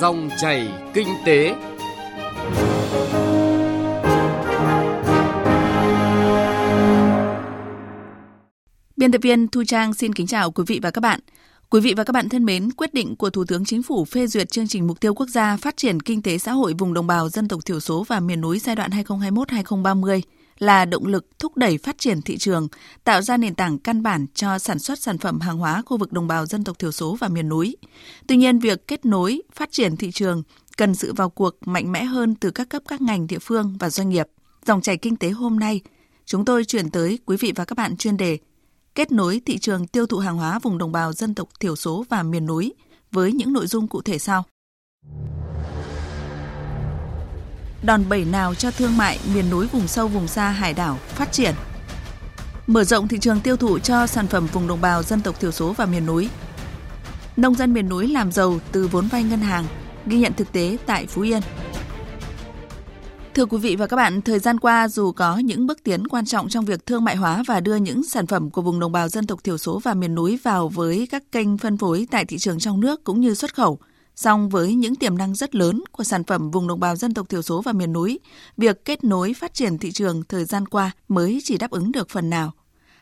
Dòng chảy kinh tế. Biên tập viên Thu Trang xin kính chào quý vị và các bạn. Quý vị và các bạn thân mến, quyết định của Thủ tướng Chính phủ phê duyệt chương trình mục tiêu quốc gia phát triển kinh tế xã hội vùng đồng bào dân tộc thiểu số và miền núi giai đoạn 2021-2030 là động lực thúc đẩy phát triển thị trường, tạo ra nền tảng căn bản cho sản xuất sản phẩm hàng hóa khu vực đồng bào dân tộc thiểu số và miền núi. Tuy nhiên, việc kết nối, phát triển thị trường cần sự vào cuộc mạnh mẽ hơn từ các cấp các ngành địa phương và doanh nghiệp. Dòng chảy kinh tế hôm nay, chúng tôi chuyển tới quý vị và các bạn chuyên đề kết nối thị trường tiêu thụ hàng hóa vùng đồng bào dân tộc thiểu số và miền núi với những nội dung cụ thể sau. Đòn bẩy nào cho thương mại miền núi vùng sâu vùng xa hải đảo phát triển? Mở rộng thị trường tiêu thụ cho sản phẩm vùng đồng bào dân tộc thiểu số và miền núi. Nông dân miền núi làm giàu từ vốn vay ngân hàng, ghi nhận thực tế tại Phú Yên. Thưa quý vị và các bạn, thời gian qua dù có những bước tiến quan trọng trong việc thương mại hóa và đưa những sản phẩm của vùng đồng bào dân tộc thiểu số và miền núi vào với các kênh phân phối tại thị trường trong nước cũng như xuất khẩu, song với những tiềm năng rất lớn của sản phẩm vùng đồng bào dân tộc thiểu số và miền núi, việc kết nối phát triển thị trường thời gian qua mới chỉ đáp ứng được phần nào.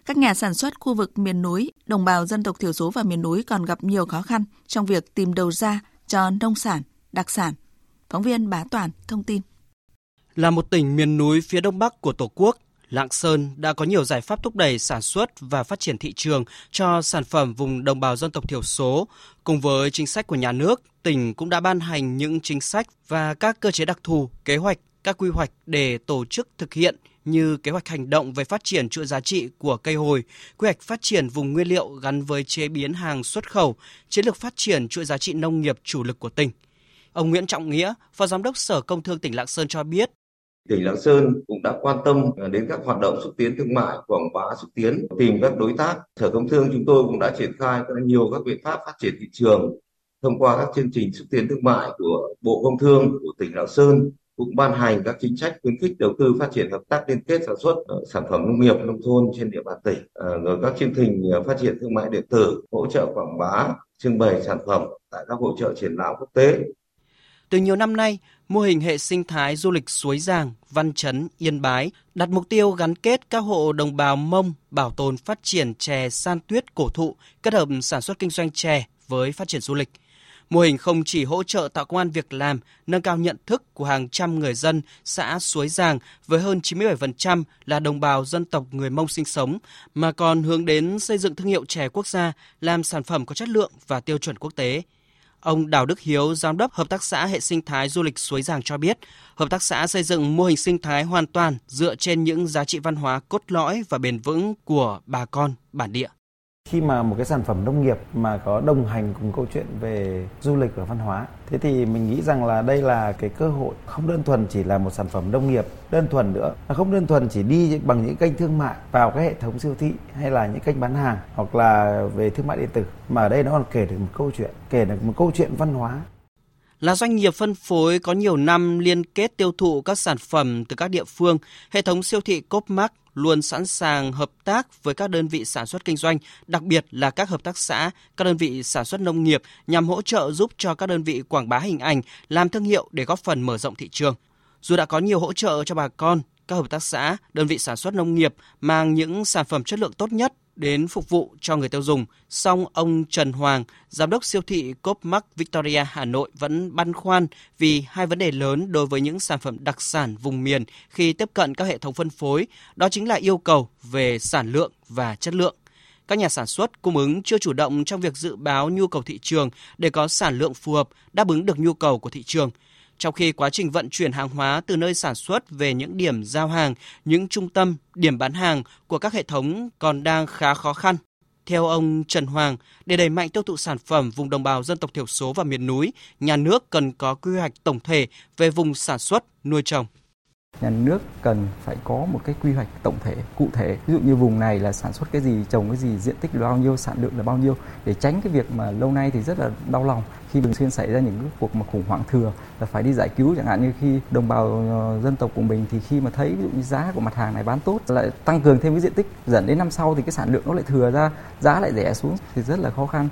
Các nhà sản xuất khu vực miền núi, đồng bào dân tộc thiểu số và miền núi còn gặp nhiều khó khăn trong việc tìm đầu ra cho nông sản, đặc sản. Phóng viên Bá Toàn thông tin. Là một tỉnh miền núi phía đông bắc của Tổ quốc, Lạng Sơn đã có nhiều giải pháp thúc đẩy sản xuất và phát triển thị trường cho sản phẩm vùng đồng bào dân tộc thiểu số. Cùng với chính sách của nhà nước, tỉnh cũng đã ban hành những chính sách và các cơ chế đặc thù, kế hoạch, các quy hoạch để tổ chức thực hiện như kế hoạch hành động về phát triển chuỗi giá trị của cây hồi, quy hoạch phát triển vùng nguyên liệu gắn với chế biến hàng xuất khẩu, chiến lược phát triển chuỗi giá trị nông nghiệp chủ lực của tỉnh. Ông Nguyễn Trọng Nghĩa, Phó Giám đốc Sở Công Thương tỉnh Lạng Sơn cho biết, tỉnh Lạng Sơn cũng đã quan tâm à, đến các hoạt động xúc tiến thương mại, quảng bá xúc tiến, tìm các đối tác. Sở Công Thương chúng tôi cũng đã triển khai nhiều các biện pháp phát triển thị trường thông qua các chương trình xúc tiến thương mại của Bộ Công Thương của tỉnh Lạng Sơn cũng ban hành các chính sách khuyến khích đầu tư phát triển hợp tác liên kết sản xuất à, sản phẩm nông nghiệp nông thôn trên địa bàn tỉnh à, rồi các chương trình phát triển thương mại điện tử hỗ trợ quảng bá trưng bày sản phẩm tại các hội trợ triển lãm quốc tế từ nhiều năm nay, mô hình hệ sinh thái du lịch suối Giàng, Văn Chấn, Yên Bái đặt mục tiêu gắn kết các hộ đồng bào Mông bảo tồn phát triển chè san tuyết cổ thụ kết hợp sản xuất kinh doanh chè với phát triển du lịch. Mô hình không chỉ hỗ trợ tạo công an việc làm, nâng cao nhận thức của hàng trăm người dân xã Suối Giàng với hơn 97% là đồng bào dân tộc người Mông sinh sống, mà còn hướng đến xây dựng thương hiệu chè quốc gia, làm sản phẩm có chất lượng và tiêu chuẩn quốc tế – Ông Đào Đức Hiếu, giám đốc Hợp tác xã hệ sinh thái du lịch Suối Giàng cho biết, hợp tác xã xây dựng mô hình sinh thái hoàn toàn dựa trên những giá trị văn hóa cốt lõi và bền vững của bà con bản địa khi mà một cái sản phẩm nông nghiệp mà có đồng hành cùng câu chuyện về du lịch và văn hóa thế thì mình nghĩ rằng là đây là cái cơ hội không đơn thuần chỉ là một sản phẩm nông nghiệp đơn thuần nữa nó không đơn thuần chỉ đi bằng những kênh thương mại vào cái hệ thống siêu thị hay là những kênh bán hàng hoặc là về thương mại điện tử mà ở đây nó còn kể được một câu chuyện kể được một câu chuyện văn hóa. Là doanh nghiệp phân phối có nhiều năm liên kết tiêu thụ các sản phẩm từ các địa phương, hệ thống siêu thị Copmark luôn sẵn sàng hợp tác với các đơn vị sản xuất kinh doanh, đặc biệt là các hợp tác xã, các đơn vị sản xuất nông nghiệp nhằm hỗ trợ giúp cho các đơn vị quảng bá hình ảnh, làm thương hiệu để góp phần mở rộng thị trường. Dù đã có nhiều hỗ trợ cho bà con, các hợp tác xã, đơn vị sản xuất nông nghiệp mang những sản phẩm chất lượng tốt nhất đến phục vụ cho người tiêu dùng, song ông Trần Hoàng, giám đốc siêu thị Copmark Victoria Hà Nội vẫn băn khoăn vì hai vấn đề lớn đối với những sản phẩm đặc sản vùng miền khi tiếp cận các hệ thống phân phối, đó chính là yêu cầu về sản lượng và chất lượng. Các nhà sản xuất cung ứng chưa chủ động trong việc dự báo nhu cầu thị trường để có sản lượng phù hợp đáp ứng được nhu cầu của thị trường – trong khi quá trình vận chuyển hàng hóa từ nơi sản xuất về những điểm giao hàng, những trung tâm, điểm bán hàng của các hệ thống còn đang khá khó khăn. Theo ông Trần Hoàng, để đẩy mạnh tiêu thụ sản phẩm vùng đồng bào dân tộc thiểu số và miền núi, nhà nước cần có quy hoạch tổng thể về vùng sản xuất, nuôi trồng nhà nước cần phải có một cái quy hoạch tổng thể cụ thể. Ví dụ như vùng này là sản xuất cái gì trồng cái gì diện tích là bao nhiêu sản lượng là bao nhiêu để tránh cái việc mà lâu nay thì rất là đau lòng khi thường xuyên xảy ra những cái cuộc mà khủng hoảng thừa là phải đi giải cứu. Chẳng hạn như khi đồng bào ờ, dân tộc của mình thì khi mà thấy ví dụ như giá của mặt hàng này bán tốt lại tăng cường thêm cái diện tích dẫn đến năm sau thì cái sản lượng nó lại thừa ra giá lại rẻ xuống thì rất là khó khăn.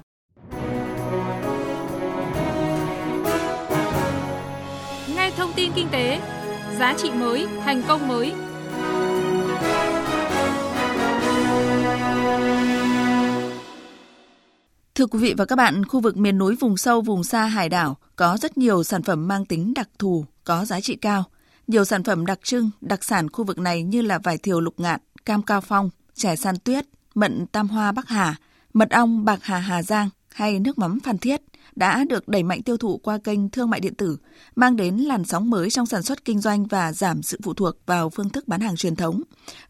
Nghe thông tin kinh tế, giá trị mới, thành công mới. Thưa quý vị và các bạn, khu vực miền núi vùng sâu vùng xa hải đảo có rất nhiều sản phẩm mang tính đặc thù, có giá trị cao. Nhiều sản phẩm đặc trưng, đặc sản khu vực này như là vải thiều lục ngạn, cam cao phong, chè san tuyết, mận tam hoa Bắc Hà, mật ong bạc hà Hà Giang hay nước mắm Phan Thiết đã được đẩy mạnh tiêu thụ qua kênh thương mại điện tử, mang đến làn sóng mới trong sản xuất kinh doanh và giảm sự phụ thuộc vào phương thức bán hàng truyền thống.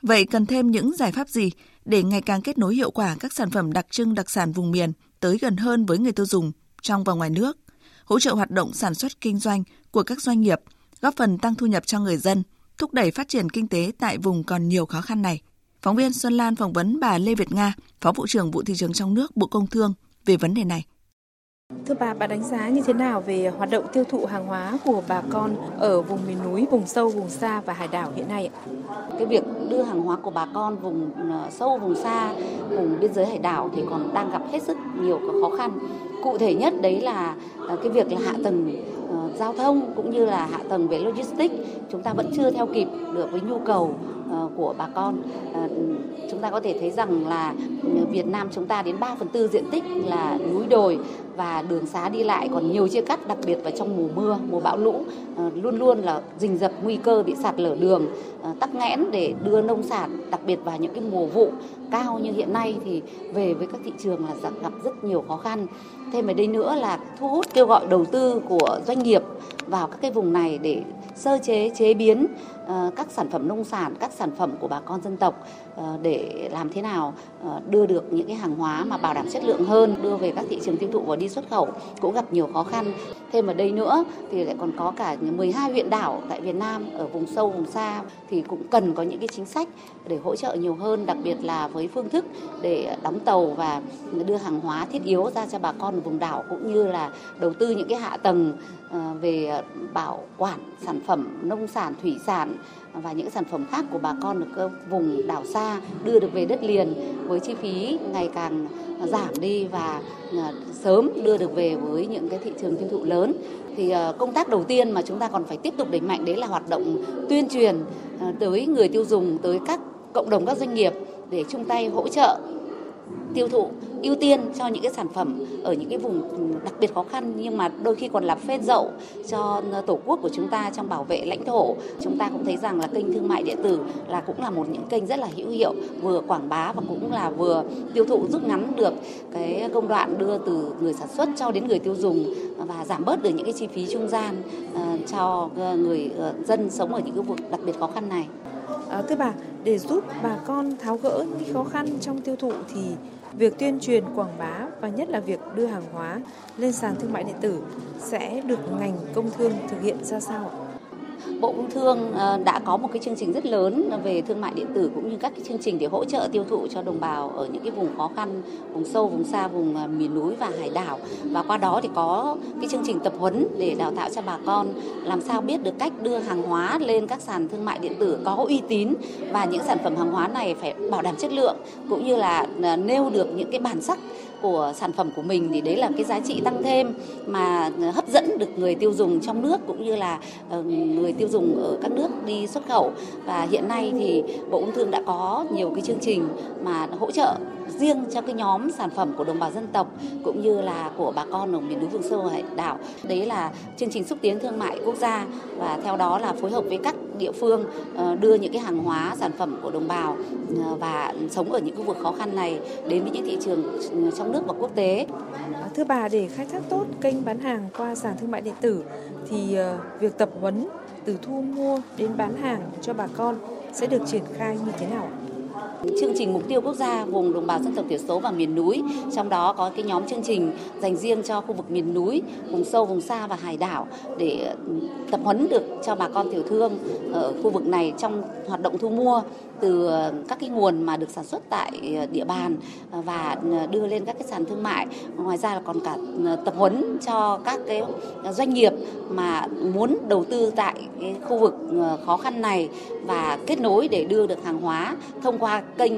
Vậy cần thêm những giải pháp gì để ngày càng kết nối hiệu quả các sản phẩm đặc trưng đặc sản vùng miền tới gần hơn với người tiêu dùng trong và ngoài nước, hỗ trợ hoạt động sản xuất kinh doanh của các doanh nghiệp, góp phần tăng thu nhập cho người dân, thúc đẩy phát triển kinh tế tại vùng còn nhiều khó khăn này. Phóng viên Xuân Lan phỏng vấn bà Lê Việt Nga, Phó Vụ trưởng Vụ Thị trường trong nước Bộ Công Thương về vấn đề này. Thưa bà, bà đánh giá như thế nào về hoạt động tiêu thụ hàng hóa của bà con ở vùng miền núi, vùng sâu, vùng xa và hải đảo hiện nay ạ? Cái việc đưa hàng hóa của bà con vùng ờ, sâu, vùng xa, vùng biên giới hải đảo thì còn đang gặp hết sức nhiều khó khăn. Cụ thể nhất đấy là ờ, cái việc là hạ tầng ờ, giao thông cũng như là hạ tầng về logistics chúng ta vẫn chưa theo kịp được với nhu cầu của bà con. Chúng ta có thể thấy rằng là Ờ, Việt Nam chúng ta đến 3 phần tư diện tích là núi đồi và đường xá đi lại, còn nhiều chia cắt, đặc biệt vào trong mùa mưa, mùa bão lũ ờ, luôn luôn là rình rập, nguy cơ bị sạt lở đường ờ, tắc nghẽn để đưa nông sản, đặc biệt vào những cái mùa vụ cao như hiện nay thì về với các thị trường là gặp rất nhiều khó khăn. Thêm ở đây nữa là thu hút kêu gọi đầu tư của doanh nghiệp vào các cái vùng này để sơ chế chế biến Ờ, các sản phẩm nông sản, các sản phẩm của bà con dân tộc ờ, để làm thế nào ờ, đưa được những cái hàng hóa mà bảo đảm chất lượng hơn, đưa về các thị trường tiêu thụ và đi xuất khẩu cũng gặp nhiều khó khăn. Thêm ở đây nữa thì lại còn có cả 12 huyện đảo tại Việt Nam, ở vùng sâu, vùng xa thì cũng cần có những cái chính sách để hỗ trợ nhiều hơn, đặc biệt là với phương thức để đóng tàu và đưa hàng hóa thiết yếu ra cho bà con ở vùng đảo cũng như là đầu tư những cái hạ tầng về bảo quản sản phẩm nông sản, thủy sản và những sản phẩm khác của bà con được ờ, vùng đảo xa đưa được về đất liền với chi phí ngày càng giảm đi và ờ, sớm đưa được về với những cái thị trường tiêu thụ lớn. Thì ờ, công tác đầu tiên mà chúng ta còn phải tiếp tục đẩy mạnh đấy là hoạt động tuyên truyền tới người tiêu dùng, tới các cộng đồng, các doanh nghiệp để chung tay hỗ trợ tiêu thụ ưu tiên cho những cái sản phẩm ở những cái vùng đặc biệt khó khăn nhưng mà đôi khi còn là phên dậu cho tổ quốc của chúng ta trong bảo vệ lãnh thổ chúng ta cũng thấy rằng là kênh thương mại điện tử là cũng là một những kênh rất là hữu hiệu vừa quảng bá và cũng là vừa tiêu thụ rút ngắn được cái công đoạn đưa từ người sản xuất cho đến người tiêu dùng và giảm bớt được những cái chi phí trung gian ờ, cho người ờ, dân sống ở những cái vùng đặc biệt khó khăn này. À, thưa bà, để giúp bà con tháo gỡ những khó khăn trong tiêu thụ thì việc tuyên truyền quảng bá và nhất là việc đưa hàng hóa lên sàn thương mại điện tử sẽ được ngành công thương thực hiện ra sao ạ? Bộ Công Thương ờ, đã có một cái chương trình rất lớn về thương mại điện tử cũng như các cái chương trình để hỗ trợ tiêu thụ cho đồng bào ở những cái vùng khó khăn, vùng sâu, vùng xa, vùng ờ, miền núi và hải đảo. Và qua đó thì có cái chương trình tập huấn để đào tạo cho bà con làm sao biết được cách đưa hàng hóa lên các sàn thương mại điện tử có uy tín và những sản phẩm hàng hóa này phải bảo đảm chất lượng cũng như là ờ, nêu được những cái bản sắc của sản phẩm của mình thì đấy là cái giá trị tăng thêm mà hấp dẫn được người tiêu dùng trong nước cũng như là ờ, người tiêu dùng ở các nước đi xuất khẩu. Và hiện nay thì Bộ Công Thương đã có nhiều cái chương trình mà hỗ trợ riêng cho cái nhóm sản phẩm của đồng bào dân tộc cũng như là của bà con ở miền núi vùng sâu hải đảo. Đấy là chương trình xúc tiến thương mại quốc gia và theo đó là phối hợp với các địa phương ờ, đưa những cái hàng hóa sản phẩm của đồng bào ờ, và sống ở những khu vực khó khăn này đến với những thị trường ờ, trong nước và quốc tế. Thưa bà, để khai thác tốt kênh bán hàng qua sàn thương mại điện tử thì việc tập huấn từ thu mua đến bán hàng cho bà con sẽ được triển khai như thế nào? Chương trình mục tiêu quốc gia vùng đồng bào dân tộc thiểu số và miền núi. Trong đó có cái nhóm chương trình dành riêng cho khu vực miền núi, vùng sâu, vùng xa và hải đảo để ừ, tập huấn được cho bà con tiểu thương ở khu vực này trong hoạt động thu mua từ ừ, các cái nguồn mà được sản xuất tại ừ, địa bàn và đưa lên các cái sàn thương mại. Ngoài ra là còn cả tập huấn cho các cái doanh nghiệp mà muốn đầu tư tại cái khu vực khó khăn này và kết nối để đưa được hàng hóa thông qua kênh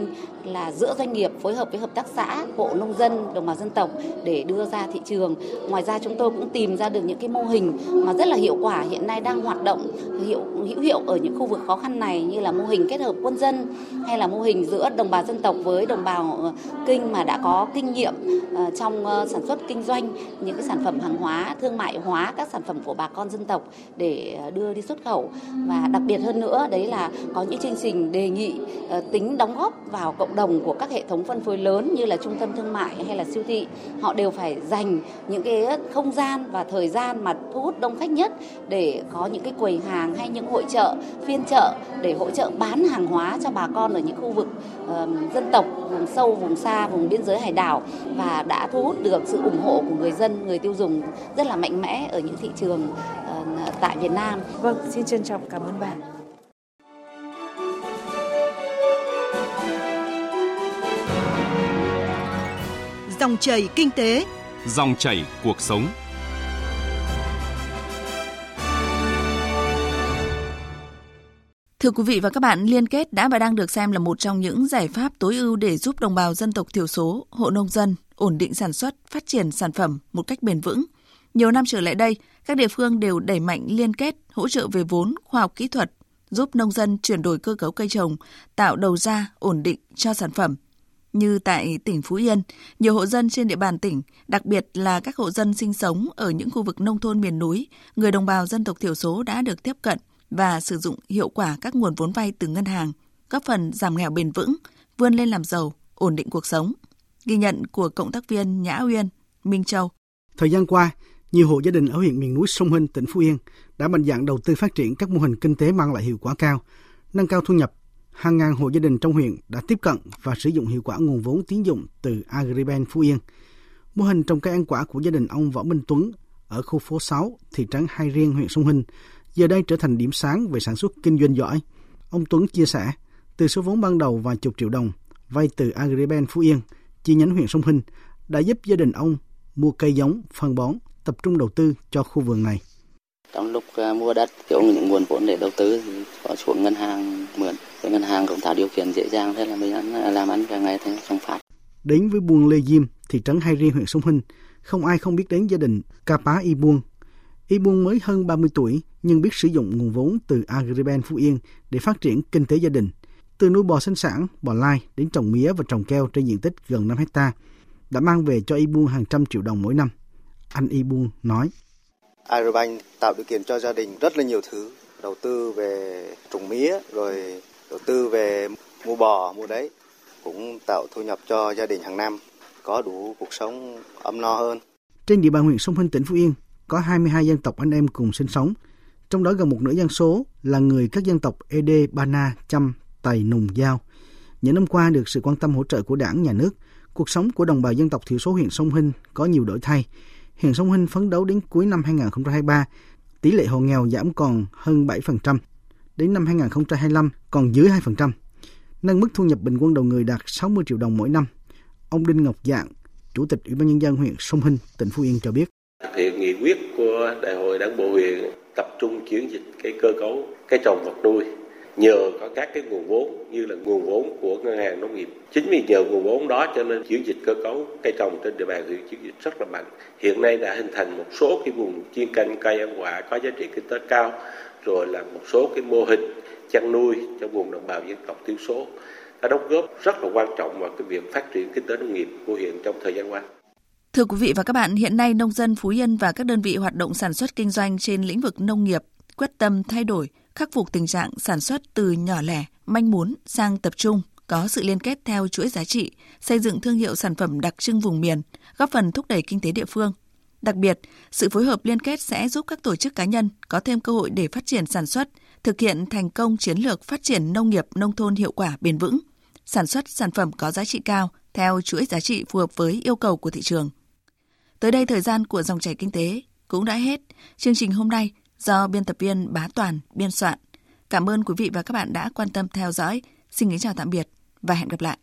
là giữa doanh nghiệp phối hợp với hợp tác xã, hộ nông dân, đồng bào dân tộc để đưa ra thị trường. Ngoài ra chúng tôi cũng tìm ra được những cái mô hình mà rất là hiệu quả hiện nay đang hoạt động hiệu hữu hiệu ở những khu vực khó khăn này như là mô hình kết hợp quân dân hay là mô hình giữa đồng bào dân tộc với đồng bào ờ, kinh mà đã có kinh nghiệm ờ, trong ờ, sản xuất kinh doanh những cái sản phẩm hàng hóa thương mại hóa các sản phẩm của bà con dân tộc để đưa đi xuất khẩu và đặc biệt hơn nữa đấy là có những chương trình đề nghị tính đóng góp vào cộng đồng của các hệ thống phân phối lớn như là trung tâm thương mại hay là siêu thị họ đều phải dành những cái không gian và thời gian mà thu hút đông khách nhất để có những cái quầy hàng hay những hội trợ, phiên chợ để hỗ trợ bán hàng hóa cho bà con ở những khu vực uh, dân tộc vùng sâu vùng xa vùng biên giới hải đảo và đã thu hút được sự ủng hộ của người dân người tiêu dùng rất là mạnh mẽ ở những thị trường uh, tại Việt Nam. Vâng, xin trân trọng cảm ơn bà. Dòng chảy kinh tế, dòng chảy cuộc sống. Thưa quý vị và các bạn, liên kết đã và đang được xem là một trong những giải pháp tối ưu để giúp đồng bào dân tộc thiểu số, hộ nông dân ổn định sản xuất, phát triển sản phẩm một cách bền vững. Nhiều năm trở lại đây, các địa phương đều đẩy mạnh liên kết, hỗ trợ về vốn, khoa học kỹ thuật, giúp nông dân chuyển đổi cơ cấu cây trồng, tạo đầu ra ổn định cho sản phẩm. Như tại tỉnh Phú Yên, nhiều hộ dân trên địa bàn tỉnh, đặc biệt là các hộ dân sinh sống ở những khu vực nông thôn miền núi, người đồng bào dân tộc thiểu số đã được tiếp cận và sử dụng hiệu quả các nguồn vốn vay từ ngân hàng, góp phần giảm nghèo bền vững, vươn lên làm giàu, ổn định cuộc sống. Ghi nhận của cộng tác viên Nhã Uyên, Minh Châu. Thời gian qua, nhiều hộ gia đình ở huyện miền núi Sông Hinh, tỉnh Phú Yên đã mạnh dạn đầu tư phát triển các mô hình kinh tế mang lại hiệu quả cao, nâng cao thu nhập. Hàng ngàn hộ gia đình trong huyện đã tiếp cận và sử dụng hiệu quả nguồn vốn tín dụng từ Agribank Phú Yên. Mô hình trồng cây ăn quả của gia đình ông Võ Minh Tuấn ở khu phố 6, thị trấn Hai Riêng, huyện Sông Hinh giờ đây trở thành điểm sáng về sản xuất kinh doanh giỏi. Ông Tuấn chia sẻ, từ số vốn ban đầu vài chục triệu đồng vay từ Agribank Phú Yên, chi nhánh huyện Sông Hinh, đã giúp gia đình ông mua cây giống, phân bón, tập trung đầu tư cho khu vườn này. Trong lúc à, mua đất, kiểu những nguồn vốn để đầu tư thì có xuống ngân hàng mượn. Với ngân hàng cũng tạo điều kiện dễ dàng, thế là mình ăn làm ăn cả ngày thế trong phát. Đến với buôn Lê Diêm, thị trấn Hai Riêng, huyện Sông Hinh, không ai không biết đến gia đình ca pá Y buôn Y buôn mới hơn 30 tuổi nhưng biết sử dụng nguồn vốn từ Agribank Phú Yên để phát triển kinh tế gia đình. Từ nuôi bò sinh sản, bò lai đến trồng mía và trồng keo trên diện tích gần 5 hecta đã mang về cho Y buôn hàng trăm triệu đồng mỗi năm. Anh Y buôn nói. Agribank tạo điều kiện cho gia đình rất là nhiều thứ, đầu tư về trồng mía, rồi đầu tư về mua bò, mua đấy, cũng tạo thu nhập cho gia đình hàng năm, có đủ cuộc sống ấm no hơn. Trên địa bàn huyện Sông Hinh, tỉnh Phú Yên, có 22 dân tộc anh em cùng sinh sống, trong đó gần một nửa dân số là người các dân tộc Ede, Bana, Chăm, Tày, Nùng, Giao. Những năm qua được sự quan tâm hỗ trợ của đảng, nhà nước, cuộc sống của đồng bào dân tộc thiểu số huyện Sông Hinh có nhiều đổi thay. Huyện Sông Hinh phấn đấu đến cuối năm 2023, tỷ lệ hộ nghèo giảm còn hơn 7%, đến năm 2025 còn dưới 2%, nâng mức thu nhập bình quân đầu người đạt 60 triệu đồng mỗi năm. Ông Đinh Ngọc Dạng, Chủ tịch Ủy ban nhân dân huyện Sông Hinh, tỉnh Phú Yên cho biết. Thực hiện nghị quyết của Đại hội Đảng bộ huyện tập trung chuyển dịch cái cơ cấu cái trồng vật nuôi nhờ có các cái nguồn vốn như là nguồn vốn của ngân hàng nông nghiệp. Chính vì nhờ nguồn vốn đó cho nên chuyển dịch cơ cấu cây trồng trên địa bàn huyện chuyển dịch rất là mạnh. Hiện nay đã hình thành một số cái vùng chuyên canh cây ăn quả có giá trị kinh tế cao rồi là một số cái mô hình chăn nuôi cho vùng đồng bào dân tộc thiểu số. Đã đóng góp rất là quan trọng vào cái việc phát triển kinh tế nông nghiệp của huyện trong thời gian qua. Thưa quý vị và các bạn, hiện nay nông dân Phú Yên và các đơn vị hoạt động sản xuất kinh doanh trên lĩnh vực nông nghiệp quyết tâm thay đổi, khắc phục tình trạng sản xuất từ nhỏ lẻ, manh mún sang tập trung, có sự liên kết theo chuỗi giá trị, xây dựng thương hiệu sản phẩm đặc trưng vùng miền, góp phần thúc đẩy kinh tế địa phương. Đặc biệt, sự phối hợp liên kết sẽ giúp các tổ chức cá nhân có thêm cơ hội để phát triển sản xuất, thực hiện thành công chiến lược phát triển nông nghiệp nông thôn hiệu quả bền vững, sản xuất sản phẩm có giá trị cao theo chuỗi giá trị phù hợp với yêu cầu của thị trường. Tới đây thời gian của dòng chảy kinh tế cũng đã hết. Chương trình hôm nay do biên tập viên Bá Toàn biên soạn. Cảm ơn quý vị và các bạn đã quan tâm theo dõi. Xin kính chào tạm biệt và hẹn gặp lại.